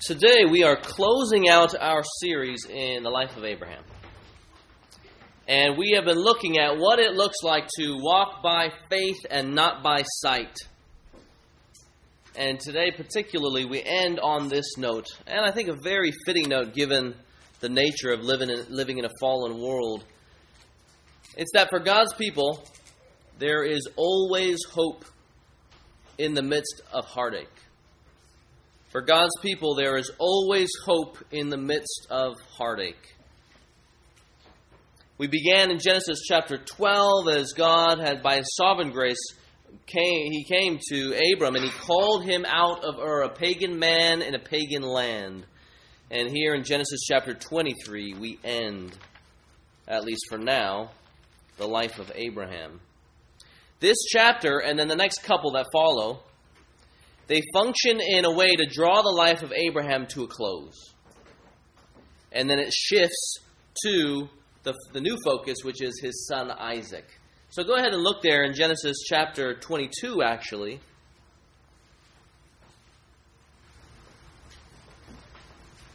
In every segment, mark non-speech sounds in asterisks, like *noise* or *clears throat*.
Today we are closing out our series in the life of Abraham. And we have been looking at what it looks like to walk by faith and not by sight. And today, particularly, we end on this note, and I think a very fitting note given the nature of living in, living in a fallen world. It's that for God's people, there is always hope in the midst of heartache. For God's people, there is always hope in the midst of heartache. We began in Genesis chapter 12 as God had, by his sovereign grace, came, he came to Abram and he called him out of Ur, a pagan man in a pagan land. And here in Genesis chapter 23, we end, at least for now, the life of Abraham. This chapter, and then the next couple that follow, they function in a way to draw the life of Abraham to a close. And then it shifts to the, the new focus, which is his son Isaac. So go ahead and look there in Genesis chapter 22, actually.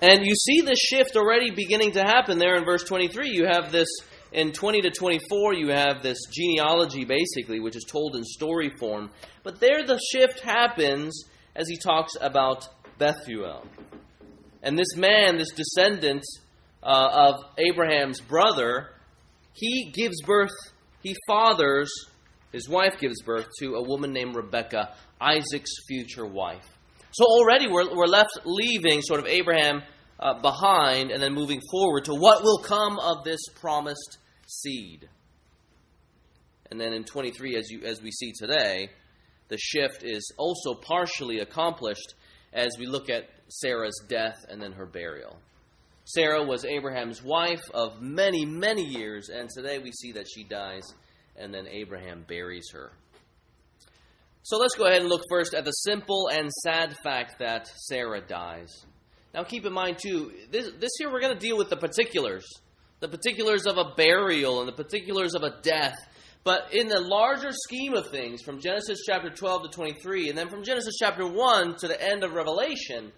And you see this shift already beginning to happen there in verse 23. You have this in 20 to 24, you have this genealogy, basically, which is told in story form. But there the shift happens as he talks about Bethuel. And this man, this descendant uh, of Abraham's brother, he gives birth, he fathers, his wife gives birth to a woman named Rebekah, Isaac's future wife. So already we're, we're left leaving sort of Abraham uh, behind and then moving forward to what will come of this promised seed. And then in 23, as, you, as we see today, the shift is also partially accomplished as we look at Sarah's death and then her burial. Sarah was Abraham's wife of many, many years, and today we see that she dies, and then Abraham buries her. So let's go ahead and look first at the simple and sad fact that Sarah dies. Now, keep in mind, too, this, this year we're going to deal with the particulars the particulars of a burial and the particulars of a death. But in the larger scheme of things, from Genesis chapter 12 to 23, and then from Genesis chapter 1 to the end of Revelation,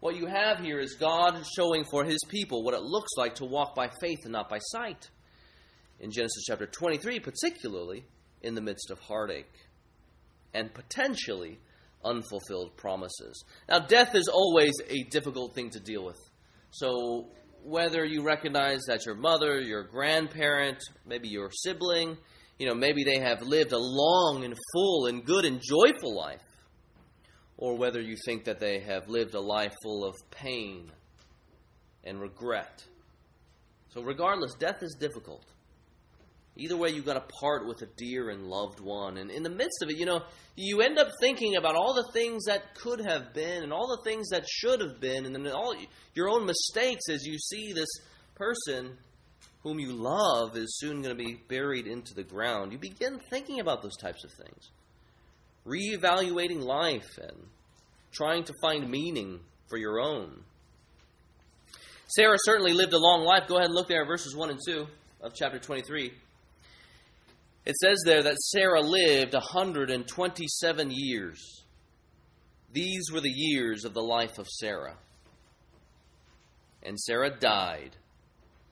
what you have here is God showing for his people what it looks like to walk by faith and not by sight. In Genesis chapter 23, particularly in the midst of heartache and potentially unfulfilled promises. Now, death is always a difficult thing to deal with. So, whether you recognize that your mother, your grandparent, maybe your sibling, you know, maybe they have lived a long and full and good and joyful life, or whether you think that they have lived a life full of pain and regret. So, regardless, death is difficult. Either way, you've got to part with a dear and loved one. And in the midst of it, you know, you end up thinking about all the things that could have been and all the things that should have been, and then all your own mistakes as you see this person whom you love is soon going to be buried into the ground. You begin thinking about those types of things, reevaluating life and trying to find meaning for your own. Sarah certainly lived a long life. Go ahead and look there at verses 1 and 2 of chapter 23. It says there that Sarah lived 127 years. These were the years of the life of Sarah. And Sarah died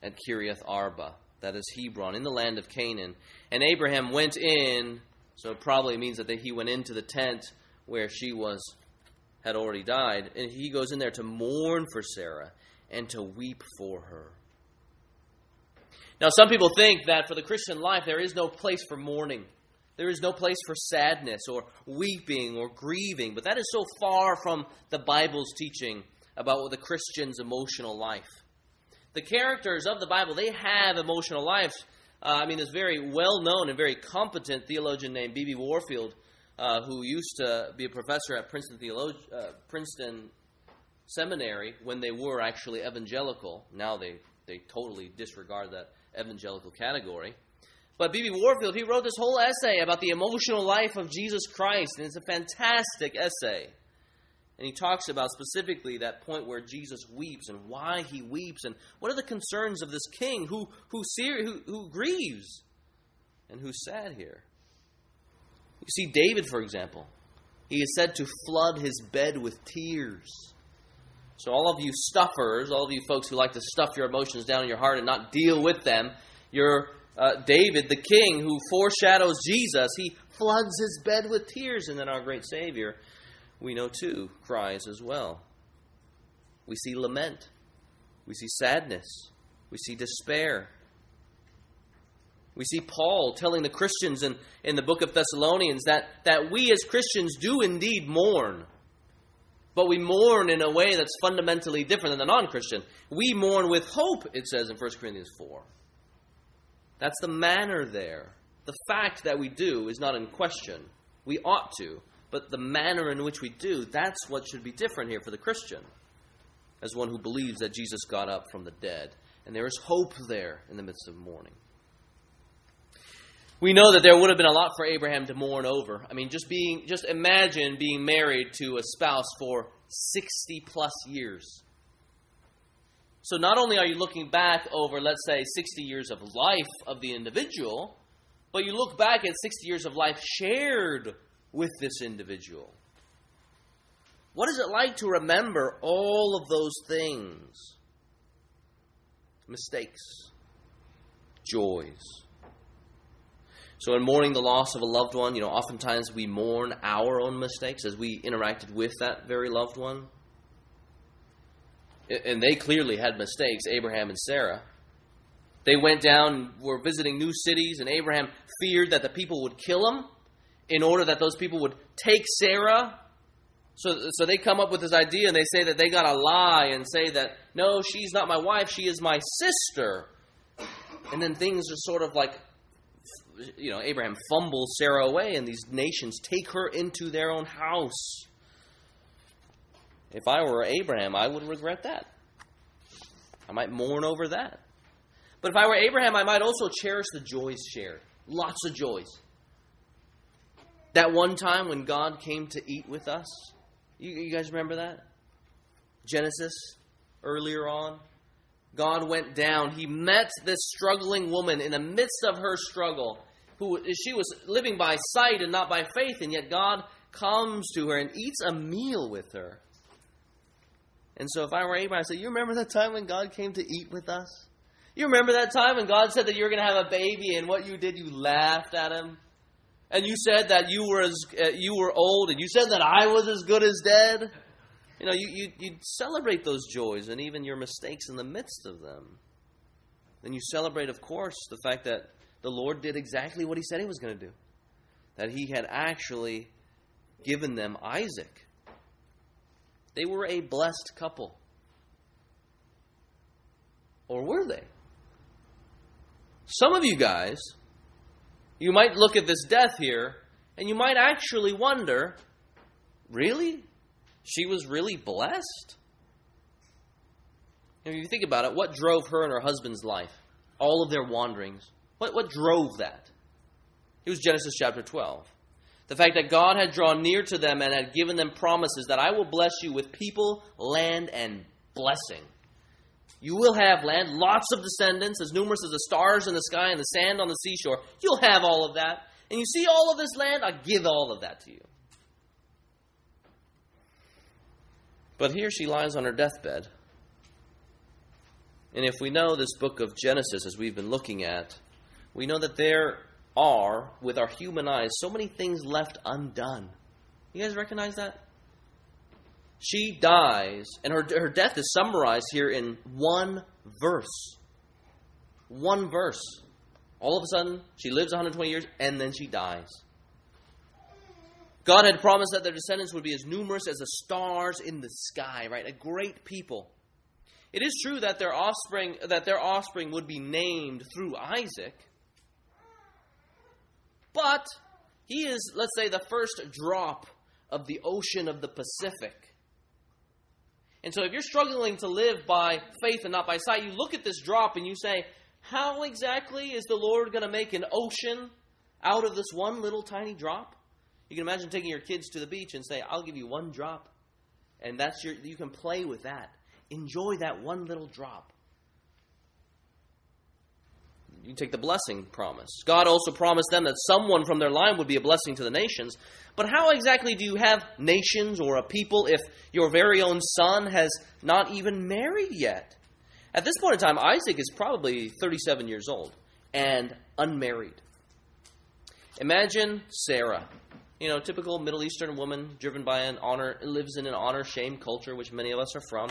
at Kiriath Arba, that is Hebron, in the land of Canaan. And Abraham went in, so it probably means that he went into the tent where she was had already died, and he goes in there to mourn for Sarah and to weep for her. Now, some people think that for the Christian life, there is no place for mourning. There is no place for sadness or weeping or grieving, but that is so far from the Bible's teaching about the Christian's emotional life. The characters of the Bible, they have emotional lives. Uh, I mean, this very well known and very competent theologian named B.B. Warfield, uh, who used to be a professor at Princeton, Theolog- uh, Princeton Seminary when they were actually evangelical. Now they, they totally disregard that evangelical category. But B.B. Warfield, he wrote this whole essay about the emotional life of Jesus Christ, and it's a fantastic essay. And he talks about specifically that point where Jesus weeps and why he weeps and what are the concerns of this king who, who, who, who grieves and who's sad here. You see, David, for example, he is said to flood his bed with tears. So all of you stuffers, all of you folks who like to stuff your emotions down in your heart and not deal with them, you're uh, David, the king, who foreshadows Jesus. He floods his bed with tears, and then our great Savior, we know too, cries as well. We see lament, we see sadness, we see despair. We see Paul telling the Christians in, in the book of Thessalonians that, that we as Christians do indeed mourn. But we mourn in a way that's fundamentally different than the non Christian. We mourn with hope, it says in 1 Corinthians 4. That's the manner there. The fact that we do is not in question. We ought to. But the manner in which we do, that's what should be different here for the Christian, as one who believes that Jesus got up from the dead. And there is hope there in the midst of mourning. We know that there would have been a lot for Abraham to mourn over. I mean, just being just imagine being married to a spouse for 60 plus years. So not only are you looking back over let's say 60 years of life of the individual, but you look back at 60 years of life shared with this individual. What is it like to remember all of those things? Mistakes, joys. So, in mourning the loss of a loved one, you know, oftentimes we mourn our own mistakes as we interacted with that very loved one. And they clearly had mistakes, Abraham and Sarah. They went down, were visiting new cities, and Abraham feared that the people would kill him in order that those people would take Sarah. So, so they come up with this idea and they say that they got to lie and say that, no, she's not my wife, she is my sister. And then things are sort of like, you know, Abraham fumbles Sarah away and these nations take her into their own house. If I were Abraham, I would regret that. I might mourn over that. But if I were Abraham, I might also cherish the joys shared. Lots of joys. That one time when God came to eat with us, you, you guys remember that? Genesis, earlier on. God went down. He met this struggling woman in the midst of her struggle, who she was living by sight and not by faith, and yet God comes to her and eats a meal with her. And so if I were Abraham, I'd say, You remember that time when God came to eat with us? You remember that time when God said that you were going to have a baby, and what you did, you laughed at him? And you said that you were, as, uh, you were old, and you said that I was as good as dead? You know, you, you, you celebrate those joys and even your mistakes in the midst of them. And you celebrate, of course, the fact that the Lord did exactly what He said He was going to do. That He had actually given them Isaac. They were a blessed couple. Or were they? Some of you guys, you might look at this death here and you might actually wonder really? She was really blessed? If you think about it, what drove her and her husband's life? All of their wanderings. What, what drove that? It was Genesis chapter 12. The fact that God had drawn near to them and had given them promises that I will bless you with people, land, and blessing. You will have land, lots of descendants, as numerous as the stars in the sky and the sand on the seashore. You'll have all of that. And you see all of this land, I give all of that to you. But here she lies on her deathbed. And if we know this book of Genesis, as we've been looking at, we know that there are, with our human eyes, so many things left undone. You guys recognize that? She dies, and her, her death is summarized here in one verse. One verse. All of a sudden, she lives 120 years, and then she dies. God had promised that their descendants would be as numerous as the stars in the sky, right? A great people. It is true that their offspring that their offspring would be named through Isaac. But he is, let's say, the first drop of the ocean of the Pacific. And so, if you're struggling to live by faith and not by sight, you look at this drop and you say, How exactly is the Lord going to make an ocean out of this one little tiny drop? You can imagine taking your kids to the beach and say, I'll give you one drop. And that's your you can play with that. Enjoy that one little drop. You take the blessing promise. God also promised them that someone from their line would be a blessing to the nations. But how exactly do you have nations or a people if your very own son has not even married yet? At this point in time, Isaac is probably 37 years old and unmarried. Imagine Sarah, you know, typical Middle Eastern woman driven by an honor, lives in an honor shame culture, which many of us are from.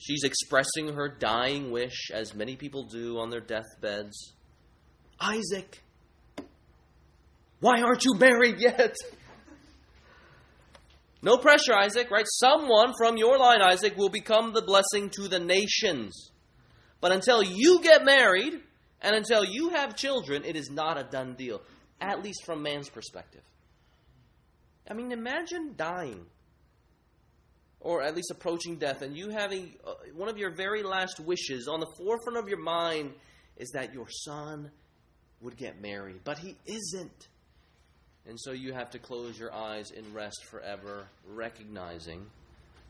She's expressing her dying wish, as many people do on their deathbeds Isaac, why aren't you married yet? No pressure, Isaac, right? Someone from your line, Isaac, will become the blessing to the nations. But until you get married and until you have children, it is not a done deal, at least from man's perspective. I mean, imagine dying or at least approaching death, and you having uh, one of your very last wishes on the forefront of your mind is that your son would get married, but he isn't. And so you have to close your eyes and rest forever, recognizing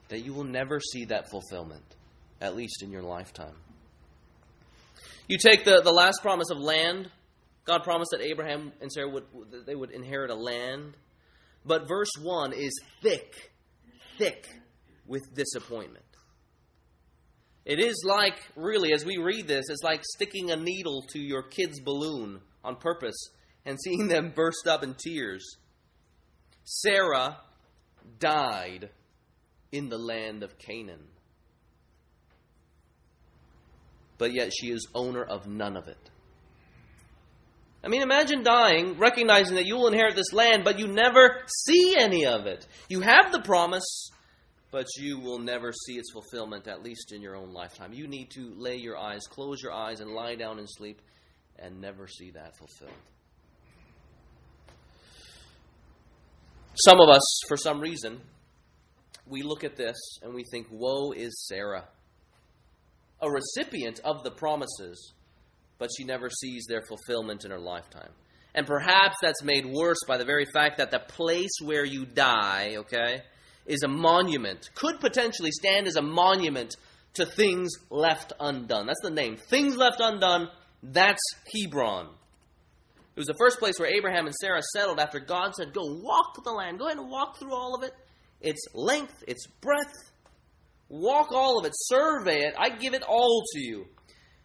that you will never see that fulfillment, at least in your lifetime. You take the, the last promise of land. God promised that Abraham and Sarah would they would inherit a land. But verse 1 is thick, thick with disappointment. It is like, really, as we read this, it's like sticking a needle to your kid's balloon on purpose and seeing them burst up in tears. Sarah died in the land of Canaan. But yet she is owner of none of it. I mean, imagine dying, recognizing that you will inherit this land, but you never see any of it. You have the promise, but you will never see its fulfillment, at least in your own lifetime. You need to lay your eyes, close your eyes, and lie down and sleep and never see that fulfilled. Some of us, for some reason, we look at this and we think, Woe is Sarah, a recipient of the promises, but she never sees their fulfillment in her lifetime. And perhaps that's made worse by the very fact that the place where you die, okay, is a monument, could potentially stand as a monument to things left undone. That's the name. Things left undone, that's Hebron. It was the first place where Abraham and Sarah settled after God said, Go walk the land. Go ahead and walk through all of it. Its length, its breadth. Walk all of it. Survey it. I give it all to you.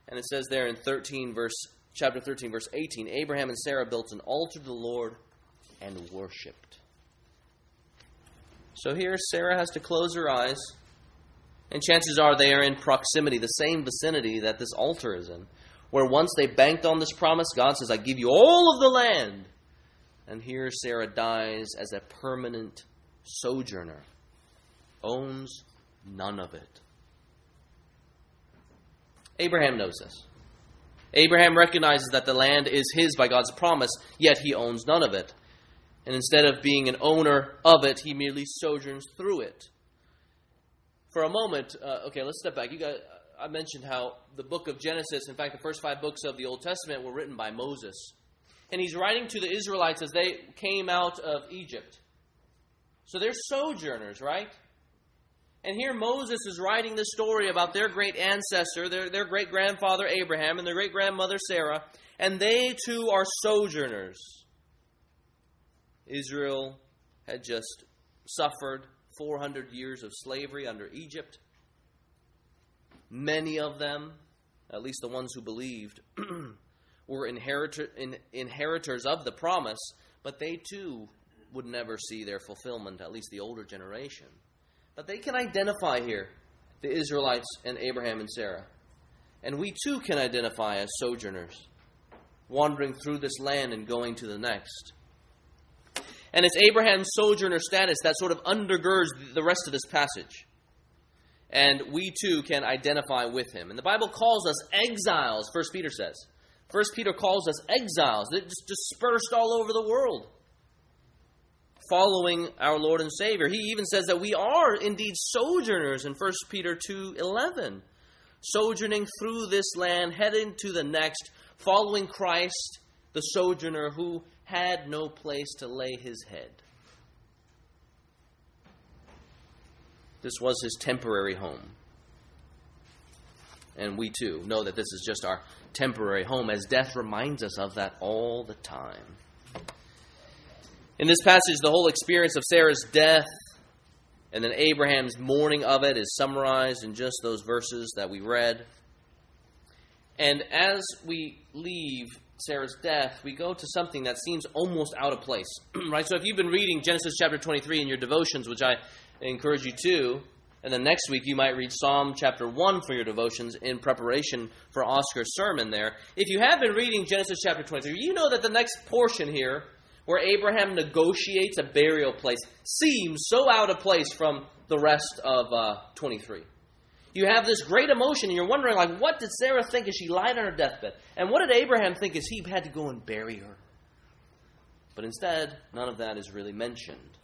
And it says there in 13 verse chapter 13 verse 18, Abraham and Sarah built an altar to the Lord and worshiped. So here Sarah has to close her eyes, and chances are they are in proximity, the same vicinity that this altar is in. Where once they banked on this promise, God says, I give you all of the land. And here Sarah dies as a permanent sojourner, owns none of it. Abraham knows this. Abraham recognizes that the land is his by God's promise, yet he owns none of it. And instead of being an owner of it, he merely sojourns through it. For a moment, uh, okay, let's step back. You got, I mentioned how the book of Genesis, in fact, the first five books of the Old Testament were written by Moses. And he's writing to the Israelites as they came out of Egypt. So they're sojourners, right? And here Moses is writing the story about their great ancestor, their, their great grandfather Abraham, and their great grandmother Sarah, and they too are sojourners. Israel had just suffered 400 years of slavery under Egypt. Many of them, at least the ones who believed, *clears throat* were inheritor, in, inheritors of the promise, but they too would never see their fulfillment, at least the older generation. But they can identify here the Israelites and Abraham and Sarah. And we too can identify as sojourners, wandering through this land and going to the next. And it's Abraham's sojourner status that sort of undergirds the rest of this passage. And we too can identify with him. And the Bible calls us exiles, First Peter says. First Peter calls us exiles. They're just dispersed all over the world following our Lord and Savior. He even says that we are indeed sojourners in 1 Peter 2:11, sojourning through this land, heading to the next, following Christ, the sojourner who had no place to lay his head. This was his temporary home. And we too know that this is just our temporary home, as death reminds us of that all the time. In this passage, the whole experience of Sarah's death and then Abraham's mourning of it is summarized in just those verses that we read. And as we leave Sarah's death, we go to something that seems almost out of place. *clears throat* right? So if you've been reading Genesis chapter 23 in your devotions, which I encourage you to, and then next week you might read Psalm chapter 1 for your devotions in preparation for Oscar's sermon there. If you have been reading Genesis chapter 23, you know that the next portion here, where Abraham negotiates a burial place, seems so out of place from the rest of uh, 23 you have this great emotion and you're wondering like what did sarah think? As she lied on her deathbed? And what did abraham think as he had to go and bury her? But instead none of that is really mentioned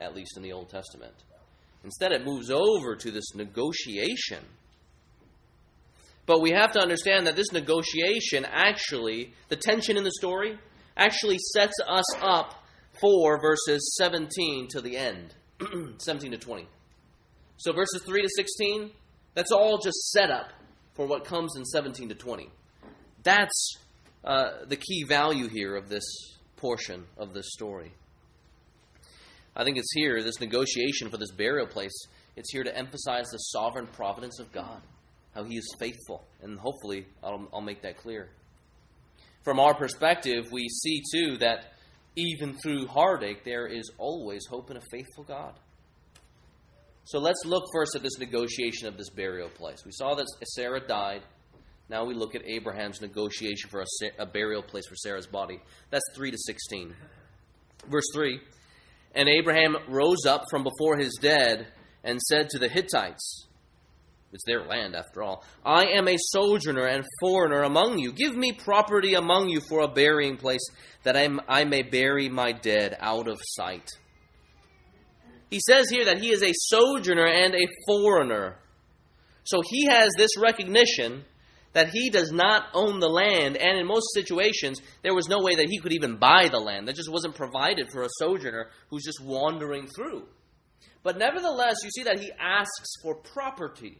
at least in the old testament. Instead it moves over to this negotiation. But we have to understand that this negotiation actually the tension in the story actually sets us up for verses 17 to the end *clears throat* 17 to 20 so verses 3 to 16 that's all just set up for what comes in 17 to 20. That's uh, the key value here of this portion of this story. I think it's here, this negotiation for this burial place, it's here to emphasize the sovereign providence of God, how He is faithful. And hopefully, I'll, I'll make that clear. From our perspective, we see too that even through heartache, there is always hope in a faithful God. So let's look first at this negotiation of this burial place. We saw that Sarah died. Now we look at Abraham's negotiation for a, a burial place for Sarah's body. That's 3 to 16. Verse 3 And Abraham rose up from before his dead and said to the Hittites, it's their land after all. I am a sojourner and foreigner among you. Give me property among you for a burying place, that I, I may bury my dead out of sight. He says here that he is a sojourner and a foreigner. So he has this recognition that he does not own the land, and in most situations, there was no way that he could even buy the land. That just wasn't provided for a sojourner who's just wandering through. But nevertheless, you see that he asks for property.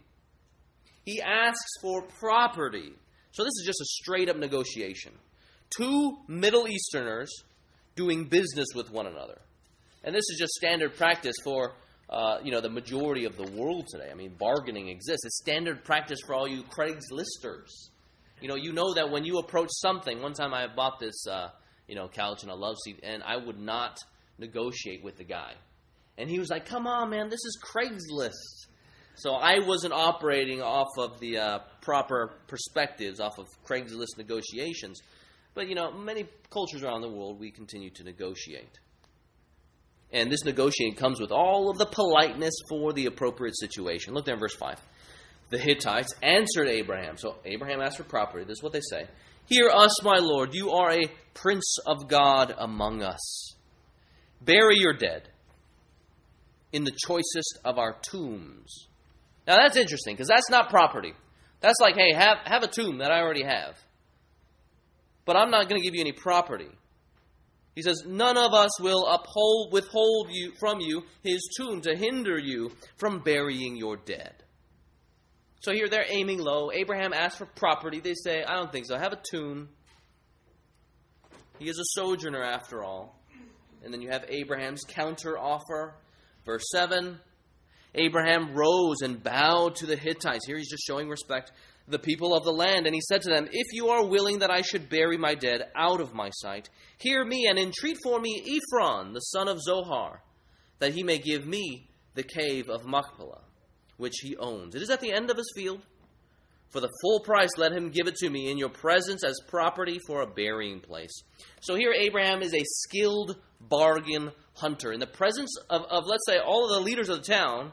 He asks for property. So this is just a straight up negotiation. Two Middle Easterners doing business with one another. And this is just standard practice for uh, you know the majority of the world today. I mean, bargaining exists. It's standard practice for all you Craigslisters. You know, you know that when you approach something. One time I bought this uh, you know couch and a love seat, and I would not negotiate with the guy. And he was like, "Come on, man, this is Craigslist." So I wasn't operating off of the uh, proper perspectives, off of Craigslist negotiations. But you know, many cultures around the world, we continue to negotiate. And this negotiating comes with all of the politeness for the appropriate situation. Look in verse 5. The Hittites answered Abraham. So Abraham asked for property. This is what they say Hear us, my Lord. You are a prince of God among us. Bury your dead in the choicest of our tombs. Now that's interesting because that's not property. That's like, hey, have, have a tomb that I already have. But I'm not going to give you any property. He says, None of us will uphold, withhold you from you his tomb to hinder you from burying your dead. So here they're aiming low. Abraham asks for property. They say, I don't think so. Have a tomb. He is a sojourner after all. And then you have Abraham's counter offer. Verse 7 Abraham rose and bowed to the Hittites. Here he's just showing respect the people of the land, and he said to them, If you are willing that I should bury my dead out of my sight, hear me and entreat for me Ephron, the son of Zohar, that he may give me the cave of Machpelah, which he owns. It is at the end of his field. For the full price, let him give it to me in your presence as property for a burying place. So here, Abraham is a skilled bargain hunter. In the presence of, of let's say, all of the leaders of the town,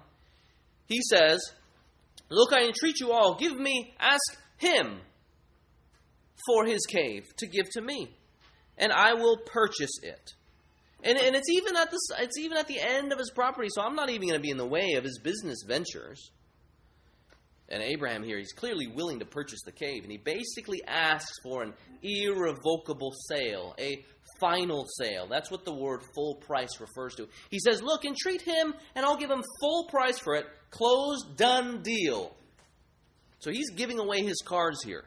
he says, Look, I entreat you all, give me, ask him for his cave to give to me, and I will purchase it. And, and it's even at the it's even at the end of his property, so I'm not even going to be in the way of his business ventures. And Abraham here, he's clearly willing to purchase the cave, and he basically asks for an irrevocable sale, a final sale. That's what the word full price refers to. He says, Look, entreat him, and I'll give him full price for it. Closed, done deal. So he's giving away his cards here.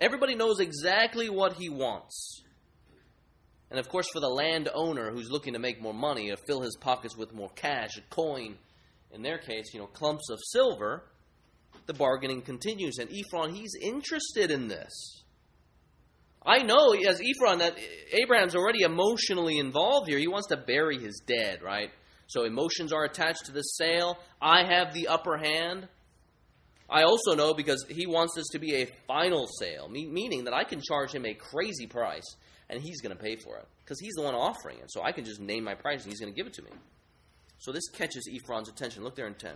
Everybody knows exactly what he wants. And of course, for the landowner who's looking to make more money, to fill his pockets with more cash, a coin, in their case, you know, clumps of silver, the bargaining continues. And Ephron, he's interested in this. I know as Ephron that Abraham's already emotionally involved here. He wants to bury his dead, right? So emotions are attached to this sale. I have the upper hand. I also know because he wants this to be a final sale, meaning that I can charge him a crazy price and he's going to pay for it because he's the one offering it. So I can just name my price and he's going to give it to me. So this catches Ephron's attention. Look there in 10.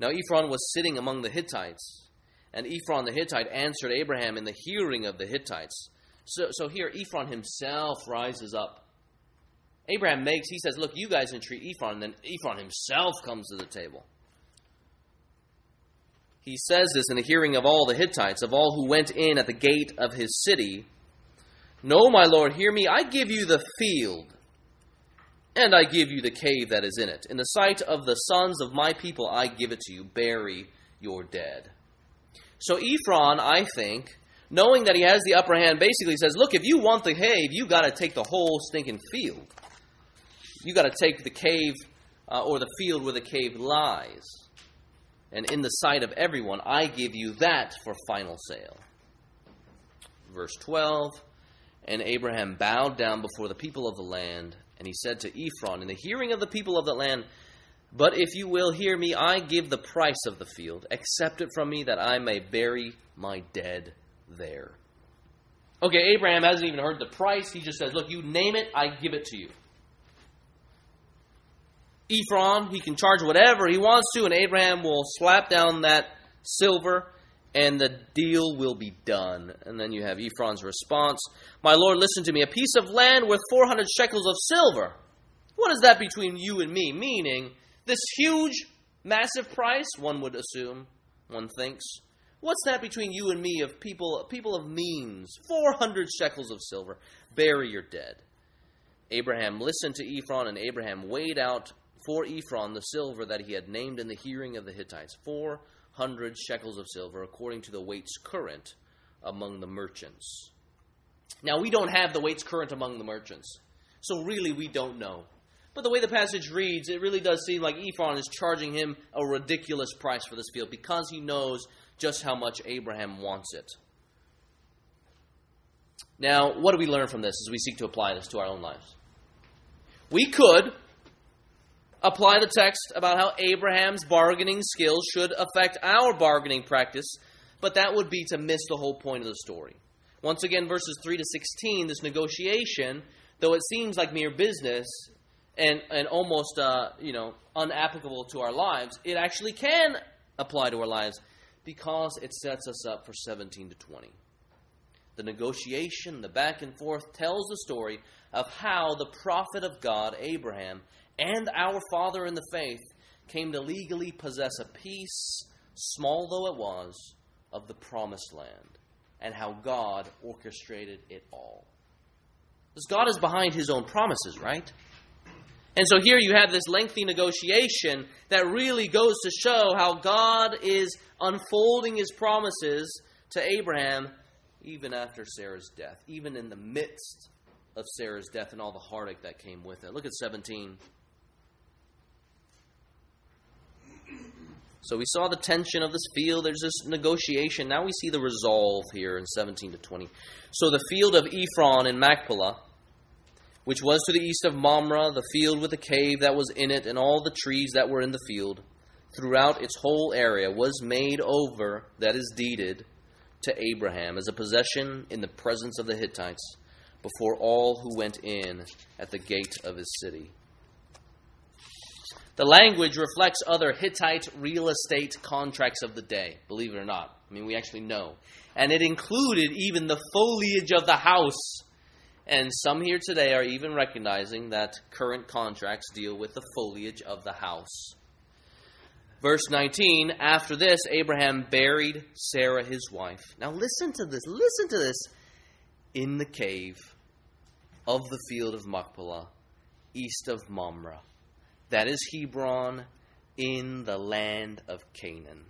Now Ephron was sitting among the Hittites, and Ephron the Hittite answered Abraham in the hearing of the Hittites. So, so here Ephron himself rises up. Abraham makes, he says, Look, you guys entreat Ephron, then Ephron himself comes to the table. He says this in the hearing of all the Hittites, of all who went in at the gate of his city. No, my lord, hear me. I give you the field, and I give you the cave that is in it. In the sight of the sons of my people, I give it to you. Bury your dead. So Ephron, I think, knowing that he has the upper hand, basically says, Look, if you want the cave, you got to take the whole stinking field. You got to take the cave uh, or the field where the cave lies and in the sight of everyone, I give you that for final sale. Verse 12 And Abraham bowed down before the people of the land, and he said to Ephron, In the hearing of the people of the land, But if you will hear me, I give the price of the field. Accept it from me that I may bury my dead there. Okay, Abraham hasn't even heard the price. He just says, Look, you name it, I give it to you. Ephron, he can charge whatever he wants to, and Abraham will slap down that silver and the deal will be done. And then you have Ephron's response My Lord, listen to me. A piece of land worth 400 shekels of silver. What is that between you and me? Meaning, this huge, massive price, one would assume, one thinks. What's that between you and me of people, people of means? 400 shekels of silver. Bury your dead. Abraham listened to Ephron, and Abraham weighed out for Ephron the silver that he had named in the hearing of the Hittites, 400 shekels of silver, according to the weights current among the merchants. Now, we don't have the weights current among the merchants, so really we don't know. But the way the passage reads, it really does seem like Ephron is charging him a ridiculous price for this field because he knows just how much Abraham wants it. Now, what do we learn from this as we seek to apply this to our own lives? We could apply the text about how Abraham's bargaining skills should affect our bargaining practice, but that would be to miss the whole point of the story. Once again, verses 3 to 16, this negotiation, though it seems like mere business and, and almost uh, you know unapplicable to our lives, it actually can apply to our lives because it sets us up for 17 to 20. The negotiation, the back and forth, tells the story of how the prophet of God, Abraham, and our father in the faith came to legally possess a piece, small though it was, of the promised land, and how God orchestrated it all. Because God is behind his own promises, right? And so here you have this lengthy negotiation that really goes to show how God is unfolding his promises to Abraham even after Sarah's death, even in the midst of Sarah's death and all the heartache that came with it. Look at 17. So we saw the tension of this field. There's this negotiation. Now we see the resolve here in 17 to 20. So the field of Ephron in Machpelah, which was to the east of Mamre, the field with the cave that was in it, and all the trees that were in the field, throughout its whole area, was made over, that is deeded, to Abraham as a possession in the presence of the Hittites before all who went in at the gate of his city. The language reflects other Hittite real estate contracts of the day, believe it or not. I mean, we actually know. And it included even the foliage of the house. And some here today are even recognizing that current contracts deal with the foliage of the house. Verse 19 After this, Abraham buried Sarah his wife. Now, listen to this. Listen to this. In the cave of the field of Machpelah, east of Mamre that is Hebron, in the land of Canaan.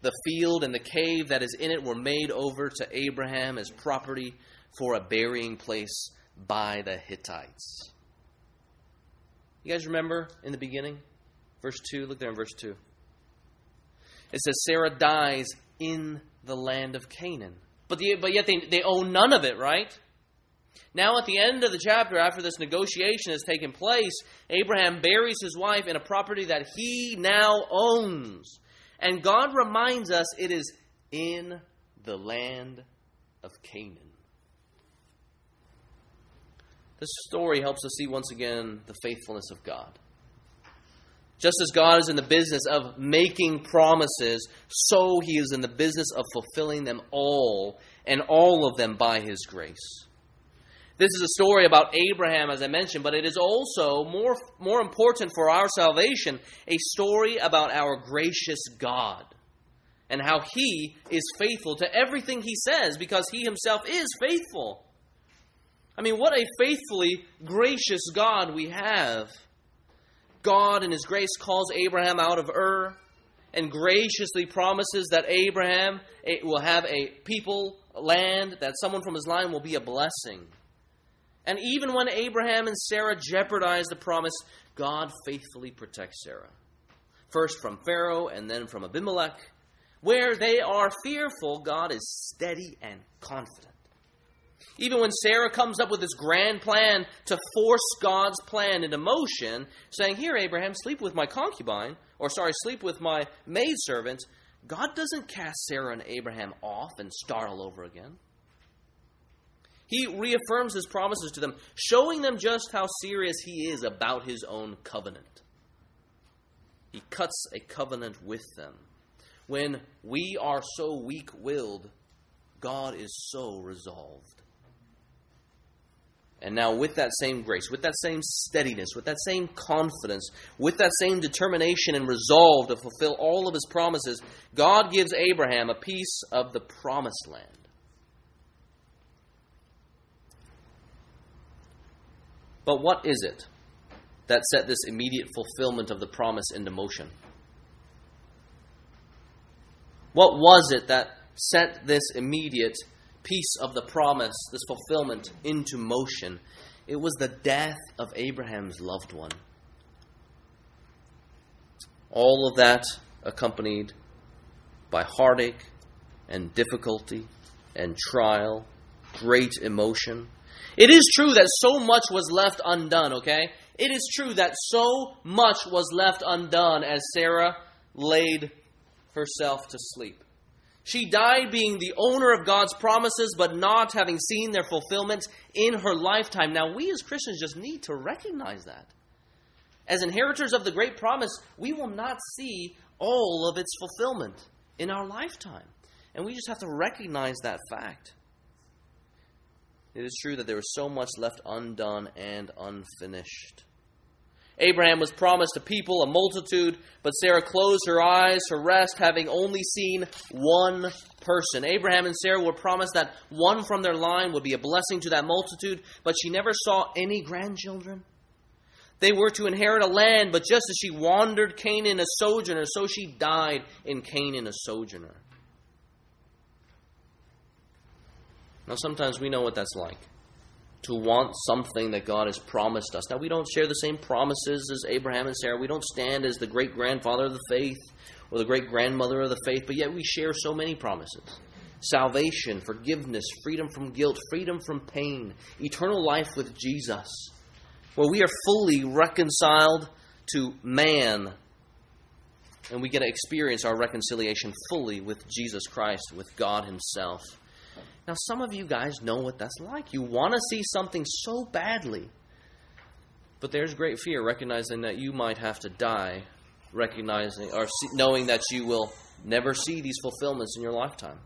the field and the cave that is in it were made over to Abraham as property for a burying place by the Hittites. You guys remember in the beginning? Verse 2, look there in verse 2. It says, Sarah dies in the land of Canaan. But, the, but yet they, they own none of it, right? Now, at the end of the chapter, after this negotiation has taken place, Abraham buries his wife in a property that he now owns. And God reminds us it is in the land of Canaan. This story helps us see once again the faithfulness of God. Just as God is in the business of making promises, so he is in the business of fulfilling them all, and all of them by his grace. This is a story about Abraham, as I mentioned, but it is also more, more important for our salvation a story about our gracious God and how he is faithful to everything he says because he himself is faithful. I mean, what a faithfully gracious God we have. God, in his grace, calls Abraham out of Ur and graciously promises that Abraham eh, will have a people, land, that someone from his line will be a blessing. And even when Abraham and Sarah jeopardize the promise, God faithfully protects Sarah. First from Pharaoh and then from Abimelech. Where they are fearful, God is steady and confident. Even when Sarah comes up with this grand plan to force God's plan into motion, saying, Here, Abraham, sleep with my concubine, or sorry, sleep with my maidservant, God doesn't cast Sarah and Abraham off and start all over again. He reaffirms his promises to them, showing them just how serious he is about his own covenant. He cuts a covenant with them. When we are so weak willed, God is so resolved. And now, with that same grace, with that same steadiness, with that same confidence, with that same determination and resolve to fulfill all of his promises, God gives Abraham a piece of the promised land. But what is it that set this immediate fulfillment of the promise into motion? What was it that set this immediate piece of the promise, this fulfillment, into motion? It was the death of Abraham's loved one. All of that accompanied by heartache and difficulty and trial, great emotion. It is true that so much was left undone, okay? It is true that so much was left undone as Sarah laid herself to sleep. She died being the owner of God's promises, but not having seen their fulfillment in her lifetime. Now, we as Christians just need to recognize that. As inheritors of the great promise, we will not see all of its fulfillment in our lifetime. And we just have to recognize that fact. It is true that there was so much left undone and unfinished. Abraham was promised a people, a multitude, but Sarah closed her eyes to rest, having only seen one person. Abraham and Sarah were promised that one from their line would be a blessing to that multitude, but she never saw any grandchildren. They were to inherit a land, but just as she wandered Canaan a sojourner, so she died in Canaan a sojourner. Now, sometimes we know what that's like to want something that God has promised us. Now, we don't share the same promises as Abraham and Sarah. We don't stand as the great grandfather of the faith or the great grandmother of the faith, but yet we share so many promises salvation, forgiveness, freedom from guilt, freedom from pain, eternal life with Jesus, where we are fully reconciled to man. And we get to experience our reconciliation fully with Jesus Christ, with God Himself. Now, some of you guys know what that's like. You want to see something so badly, but there's great fear recognizing that you might have to die, recognizing or see, knowing that you will never see these fulfillments in your lifetime.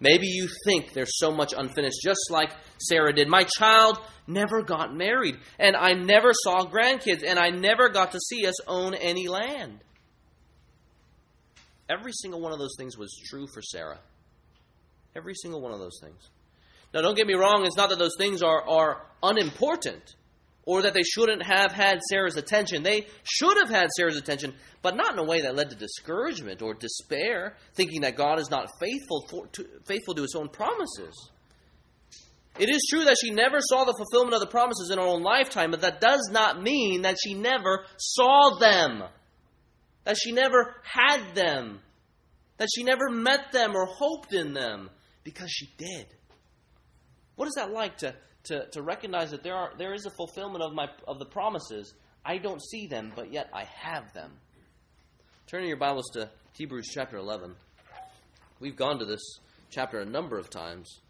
Maybe you think there's so much unfinished, just like Sarah did. My child never got married, and I never saw grandkids, and I never got to see us own any land. Every single one of those things was true for Sarah. Every single one of those things. Now, don't get me wrong, it's not that those things are, are unimportant. or that they shouldn't have had Sarah's attention. They should have had Sarah's attention, but not in a way that led to discouragement or despair, thinking that God is not faithful, for, to, faithful to his own promises. It is true that she never saw the fulfillment of the promises in her own lifetime, but that does not mean that she never saw them, that she never had them, that she never met them or hoped in them, because she did. What is that like to, to, to recognize that there, are, there is a fulfillment of, my, of the promises? I don't see them, but yet I have them. Turn your Bibles to Hebrews chapter 11. We've gone to this chapter a number of times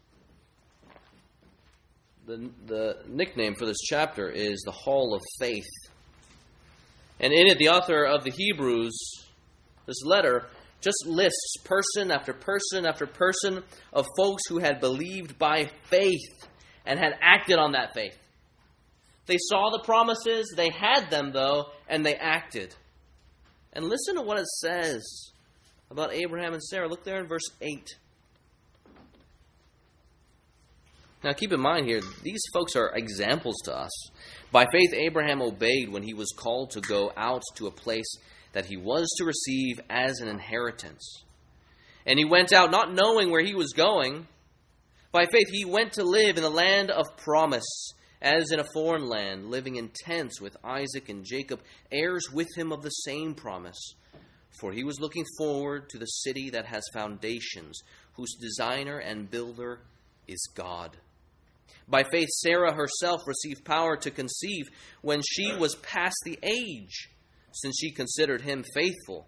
the, the nickname for this chapter is the Hall of Faith. And in it, the author of the Hebrews, this letter, just lists person after person after person of folks who had believed by faith and had acted on that faith. They saw the promises, they had them though, and they acted. And listen to what it says about Abraham and Sarah. Look there in verse 8. Now, keep in mind here, these folks are examples to us. By faith, Abraham obeyed when he was called to go out to a place that he was to receive as an inheritance. And he went out not knowing where he was going. By faith, he went to live in the land of promise, as in a foreign land, living in tents with Isaac and Jacob, heirs with him of the same promise. For he was looking forward to the city that has foundations, whose designer and builder is God. By faith, Sarah herself received power to conceive when she was past the age, since she considered him faithful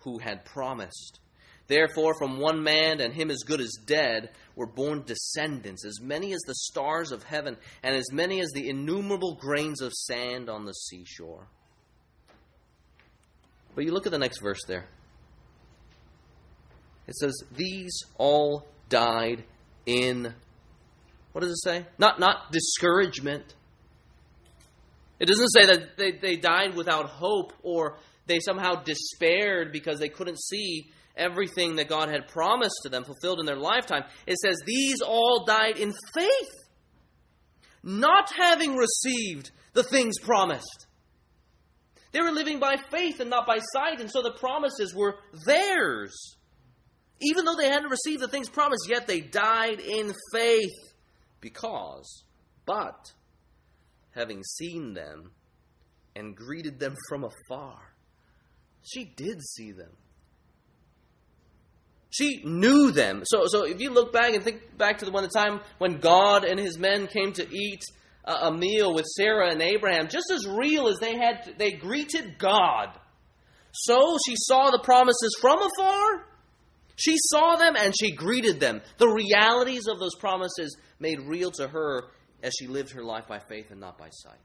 who had promised. Therefore, from one man, and him as good as dead, were born descendants, as many as the stars of heaven, and as many as the innumerable grains of sand on the seashore. But you look at the next verse there. It says, These all died in what does it say? Not not discouragement. It doesn't say that they, they died without hope or they somehow despaired because they couldn't see everything that God had promised to them fulfilled in their lifetime. It says these all died in faith, not having received the things promised. They were living by faith and not by sight, and so the promises were theirs. Even though they hadn't received the things promised, yet they died in faith because, but, having seen them and greeted them from afar, she did see them. She knew them. So, so if you look back and think back to the one the time when God and His men came to eat a, a meal with Sarah and Abraham, just as real as they had, they greeted God. So she saw the promises from afar. She saw them and she greeted them. The realities of those promises made real to her as she lived her life by faith and not by sight.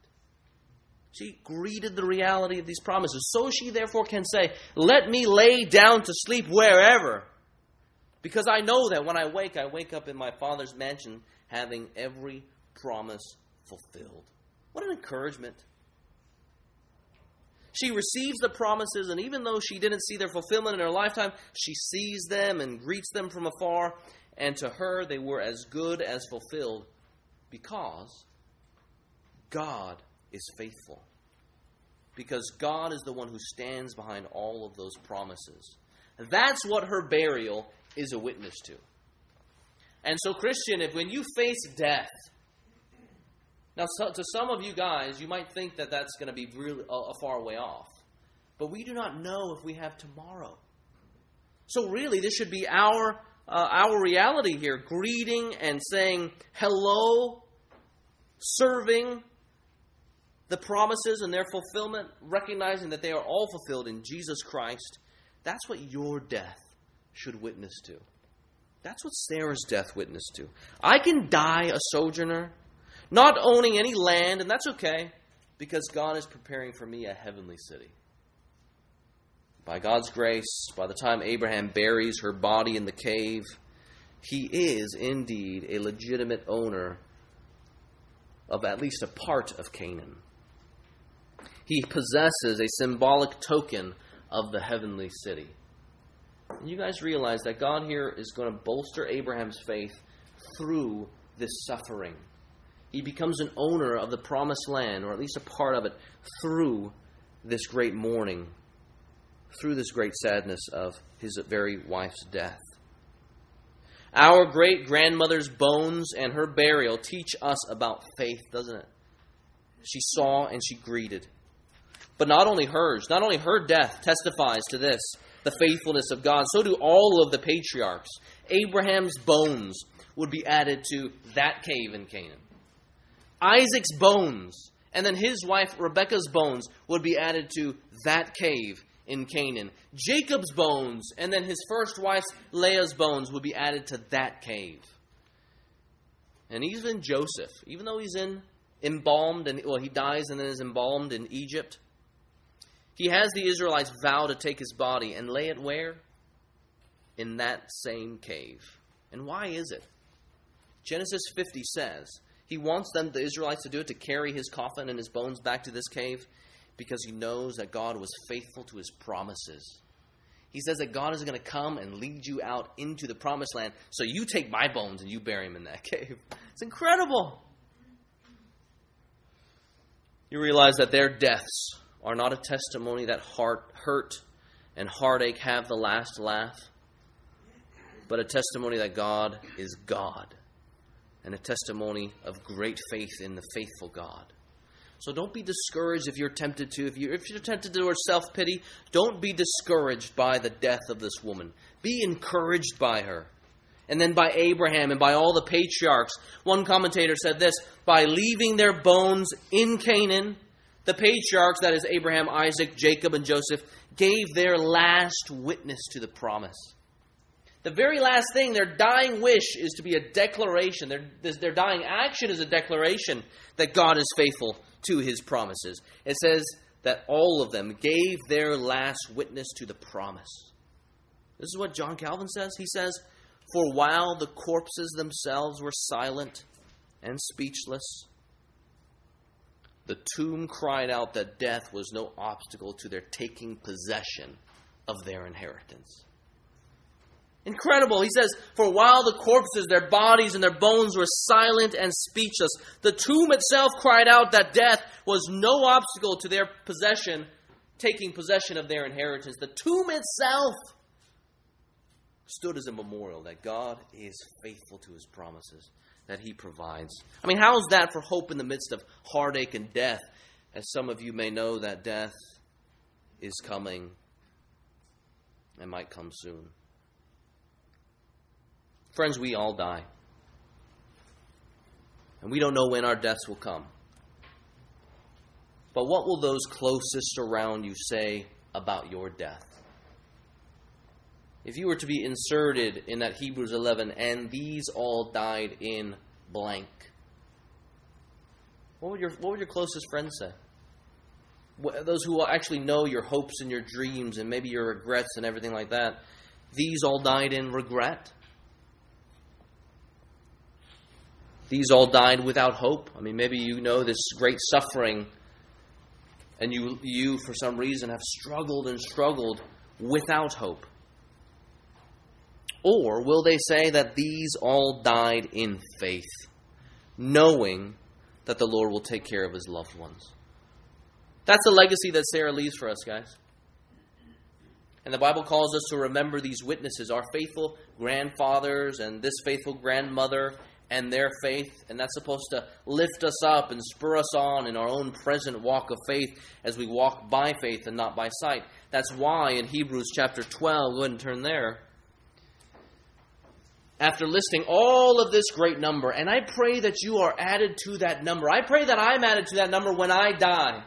She greeted the reality of these promises. So she therefore can say, Let me lay down to sleep wherever. Because I know that when I wake, I wake up in my Father's mansion having every promise fulfilled. What an encouragement. She receives the promises, and even though she didn't see their fulfillment in her lifetime, she sees them and greets them from afar and to her they were as good as fulfilled because God is faithful. Because God is the one who stands behind all of those promises. That's what her burial is a witness to. And so, Christian, if when you face death, now so, to some of you guys, you might think that that's going to be really a, a far way off. But we do not know if we have tomorrow. So, really, this should be our uh, our reality here greeting and saying hello, serving the promises and their fulfillment, recognizing that they are all fulfilled in Jesus Christ. That's what your death should witness to. That's what Sarah's death witnessed to. I can die a sojourner, not owning any land, and that's okay because God is preparing for me a heavenly city. By God's grace, by the time Abraham buries her body in the cave, he is indeed a legitimate owner of at least a part of Canaan. He possesses a symbolic token of the heavenly city. You guys realize that God here is going to bolster Abraham's faith through this suffering. He becomes an owner of the promised land, or at least a part of it, through this great mourning, through this great sadness of his very wife's death. Our great grandmother's bones and her burial teach us about faith, doesn't it? She saw and she greeted. But not only hers, not only her death testifies to this, the faithfulness of God, so do all of the patriarchs. Abraham's bones would be added to that cave in Canaan. Isaac's bones, and then his wife Rebekah's bones would be added to that cave in Canaan. Jacob's bones and then his first wife Leah's bones would be added to that cave. And even Joseph, even though he's in embalmed and well he dies and then is embalmed in Egypt, he has the Israelites vow to take his body and lay it where? In that same cave. And why is it? Genesis 50 says he wants them, the Israelites, to do it to carry his coffin and his bones back to this cave because he knows that God was faithful to his promises. He says that God is going to come and lead you out into the promised land. So you take my bones and you bury them in that *laughs* cave. It's incredible. You realize that their deaths are not a testimony that heart hurt and heartache have the last laugh, but a testimony that God is God and a testimony of great faith in the faithful God. So don't be discouraged if you're tempted to. If you're, if you're tempted towards self pity, don't be discouraged by the death of this woman. Be encouraged by her. And then by Abraham and by all the patriarchs. One commentator said this by leaving their bones in Canaan, the patriarchs, that is Abraham, Isaac, Jacob, and Joseph, gave their last witness to the promise. The very last thing, their dying wish is to be a declaration. Their, their dying action is a declaration that God is faithful to his promises. It says that all of them gave their last witness to the promise. This is what John Calvin says. He says, For while the corpses themselves were silent and speechless, the tomb cried out that death was no obstacle to their taking possession of their inheritance. Incredible. He says, For while the corpses, their bodies, and their bones were silent and speechless, the tomb itself cried out that death was no obstacle to their possession, taking possession of their inheritance. The tomb itself stood as a memorial that God is faithful to his promises, that he provides. I mean, how is that for hope in the midst of heartache and death? As some of you may know, that death is coming and might come soon. Friends, we all die. And we don't know when our deaths will come. But what will those closest around you say about your death? If you were to be inserted in that Hebrews 11, and these all died in blank, what would your, what would your closest friends say? Those who actually know your hopes and your dreams and maybe your regrets and everything like that, these all died in regret? These all died without hope. I mean, maybe you know this great suffering, and you, you for some reason, have struggled and struggled without hope. Or will they say that these all died in faith, knowing that the Lord will take care of his loved ones? That's the legacy that Sarah leaves for us, guys. And the Bible calls us to remember these witnesses, our faithful grandfathers and this faithful grandmother and their faith, and that's supposed to lift us up and spur us on in our own present walk of faith as we walk by faith and not by sight. That's why in Hebrews chapter 12, go ahead and turn there. After listing all of this great number, and I pray that you are added to that number. I pray that I'm added to that number when I die.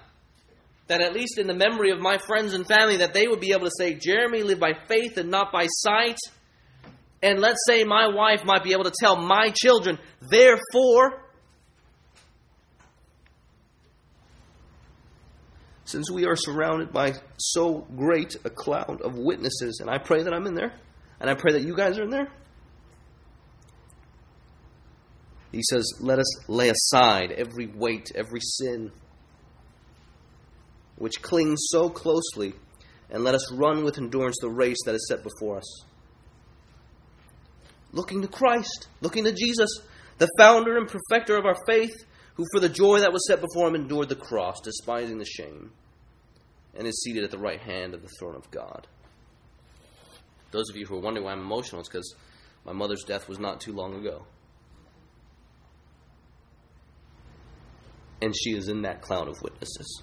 That at least in the memory of my friends and family, that they would be able to say, Jeremy lived by faith and not by sight. And let's say my wife might be able to tell my children, therefore, since we are surrounded by so great a cloud of witnesses, and I pray that I'm in there, and I pray that you guys are in there. He says, Let us lay aside every weight, every sin which clings so closely, and let us run with endurance the race that is set before us looking to Christ, looking to Jesus, the founder and perfecter of our faith, who for the joy that was set before him endured the cross, despising the shame, and is seated at the right hand of the throne of God. Those of you who are wondering why I'm emotional, it's because my mother's death was not too long ago. And she is in that cloud of witnesses.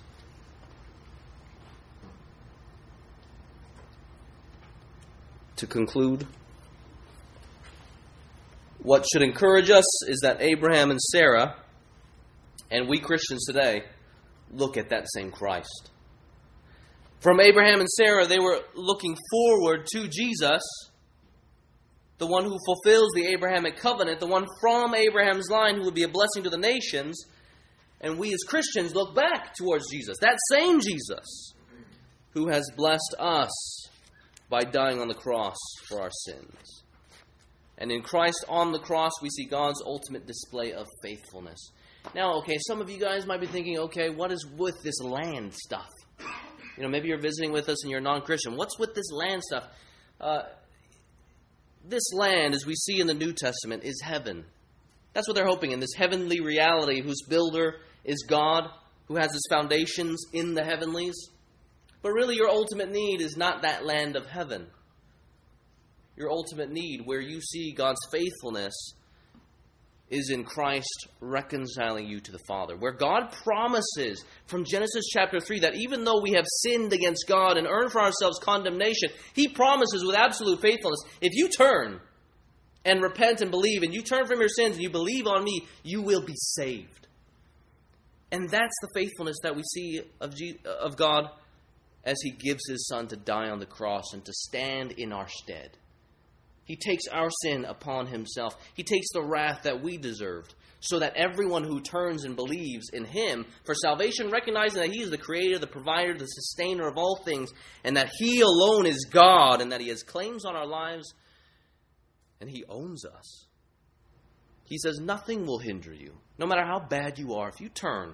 To conclude, what should encourage us is that Abraham and Sarah, and we Christians today, look at that same Christ. From Abraham and Sarah, they were looking forward to Jesus, the one who fulfills the Abrahamic covenant, the one from Abraham's line who would be a blessing to the nations. And we as Christians look back towards Jesus, that same Jesus who has blessed us by dying on the cross for our sins. And in Christ on the cross, we see God's ultimate display of faithfulness. Now, okay, some of you guys might be thinking, okay, what is with this land stuff? You know, maybe you're visiting with us and you're non Christian. What's with this land stuff? Uh, this land, as we see in the New Testament, is heaven. That's what they're hoping in this heavenly reality whose builder is God, who has his foundations in the heavenlies. But really, your ultimate need is not that land of heaven. Your ultimate need, where you see God's faithfulness, is in Christ reconciling you to the Father. Where God promises from Genesis chapter 3 that even though we have sinned against God and earned for ourselves condemnation, He promises with absolute faithfulness if you turn and repent and believe, and you turn from your sins and you believe on me, you will be saved. And that's the faithfulness that we see of, of God as He gives His Son to die on the cross and to stand in our stead. He takes our sin upon himself. He takes the wrath that we deserved, so that everyone who turns and believes in him for salvation, recognizing that he is the creator, the provider, the sustainer of all things, and that he alone is God, and that he has claims on our lives, and he owns us. He says, Nothing will hinder you. No matter how bad you are, if you turn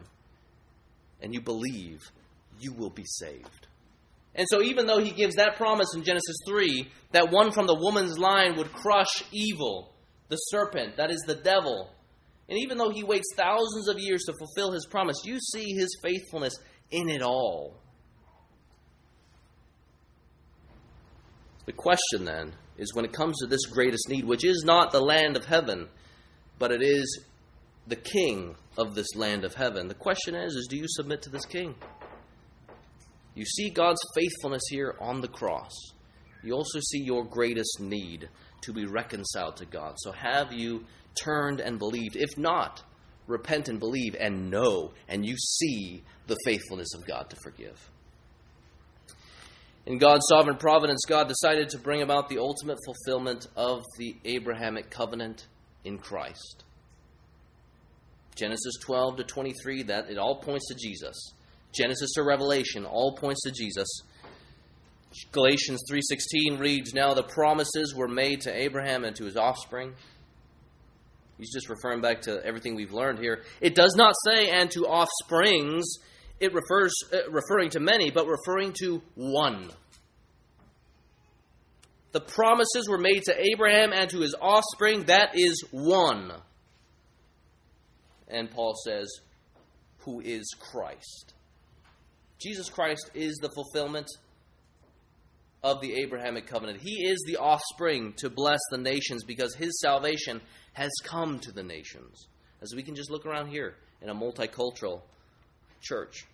and you believe, you will be saved. And so, even though he gives that promise in Genesis 3 that one from the woman's line would crush evil, the serpent, that is the devil, and even though he waits thousands of years to fulfill his promise, you see his faithfulness in it all. The question then is when it comes to this greatest need, which is not the land of heaven, but it is the king of this land of heaven. The question is, is do you submit to this king? You see God's faithfulness here on the cross. You also see your greatest need to be reconciled to God. So have you turned and believed? If not, repent and believe and know, and you see the faithfulness of God to forgive. In God's sovereign providence, God decided to bring about the ultimate fulfillment of the Abrahamic covenant in Christ. Genesis 12 to 23, that it all points to Jesus. Genesis to Revelation all points to Jesus. Galatians 3:16 reads, "Now the promises were made to Abraham and to his offspring." He's just referring back to everything we've learned here. It does not say and to offsprings. It refers uh, referring to many, but referring to one. The promises were made to Abraham and to his offspring, that is one. And Paul says, who is Christ. Jesus Christ is the fulfillment of the Abrahamic covenant. He is the offspring to bless the nations because his salvation has come to the nations. As we can just look around here in a multicultural church.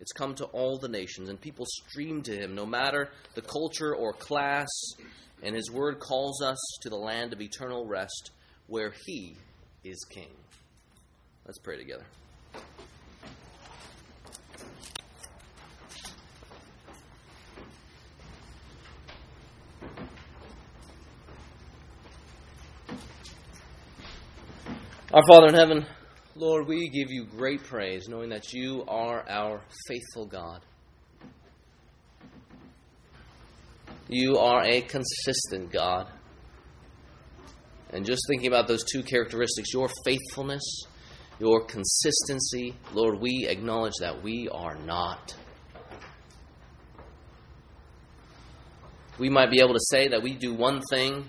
It's come to all the nations, and people stream to him no matter the culture or class. And his word calls us to the land of eternal rest where he is king. Let's pray together. Our Father in heaven, Lord, we give you great praise, knowing that you are our faithful God. You are a consistent God. And just thinking about those two characteristics, your faithfulness, your consistency, Lord, we acknowledge that we are not. We might be able to say that we do one thing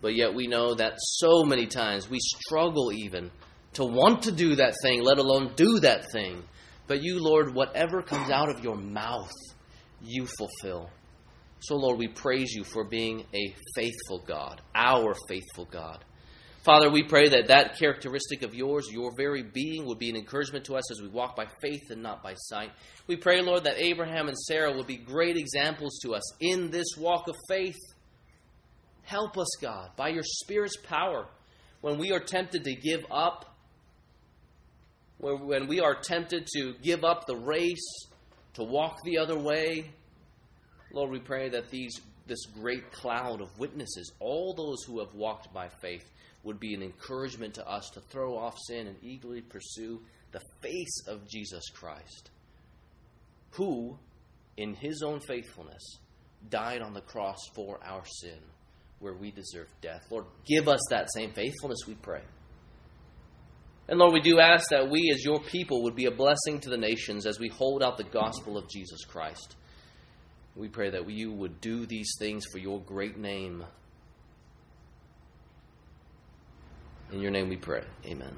but yet we know that so many times we struggle even to want to do that thing, let alone do that thing. But you, Lord, whatever comes out of your mouth, you fulfill. So, Lord, we praise you for being a faithful God, our faithful God. Father, we pray that that characteristic of yours, your very being, would be an encouragement to us as we walk by faith and not by sight. We pray, Lord, that Abraham and Sarah will be great examples to us in this walk of faith. Help us, God, by your Spirit's power, when we are tempted to give up, when we are tempted to give up the race, to walk the other way. Lord, we pray that these this great cloud of witnesses, all those who have walked by faith, would be an encouragement to us to throw off sin and eagerly pursue the face of Jesus Christ, who, in his own faithfulness, died on the cross for our sin, where we deserve death. Lord, give us that same faithfulness, we pray. And Lord, we do ask that we, as your people, would be a blessing to the nations as we hold out the gospel of Jesus Christ. We pray that you would do these things for your great name. In your name we pray. Amen.